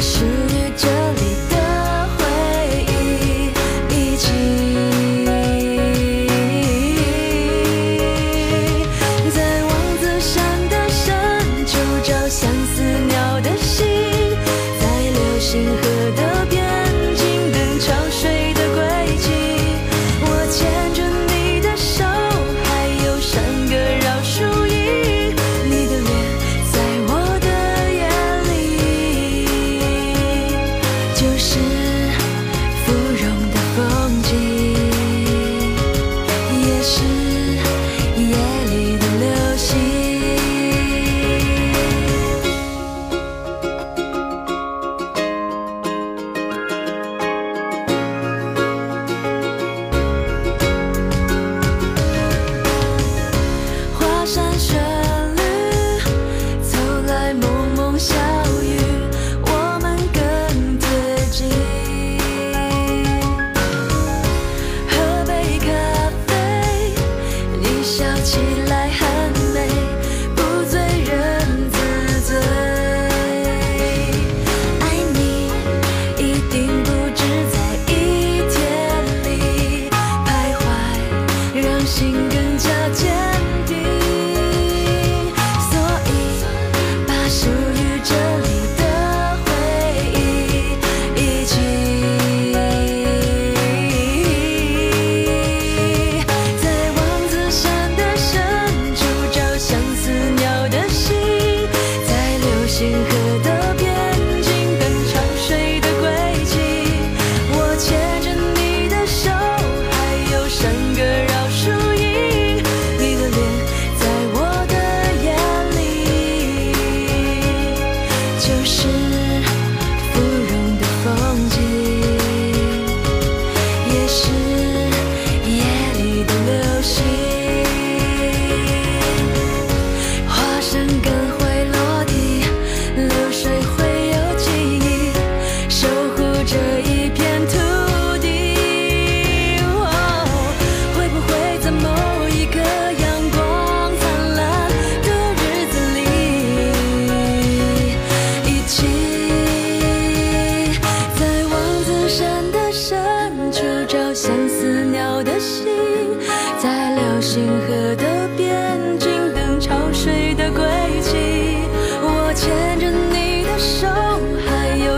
是。是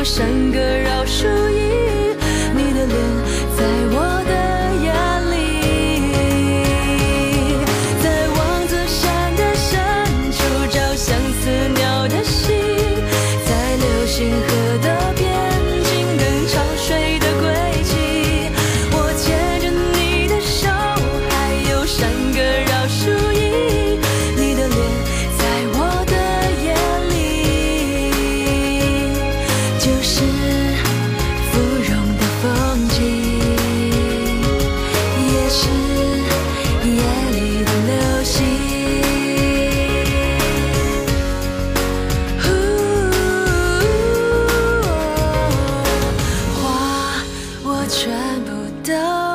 三个人。全部都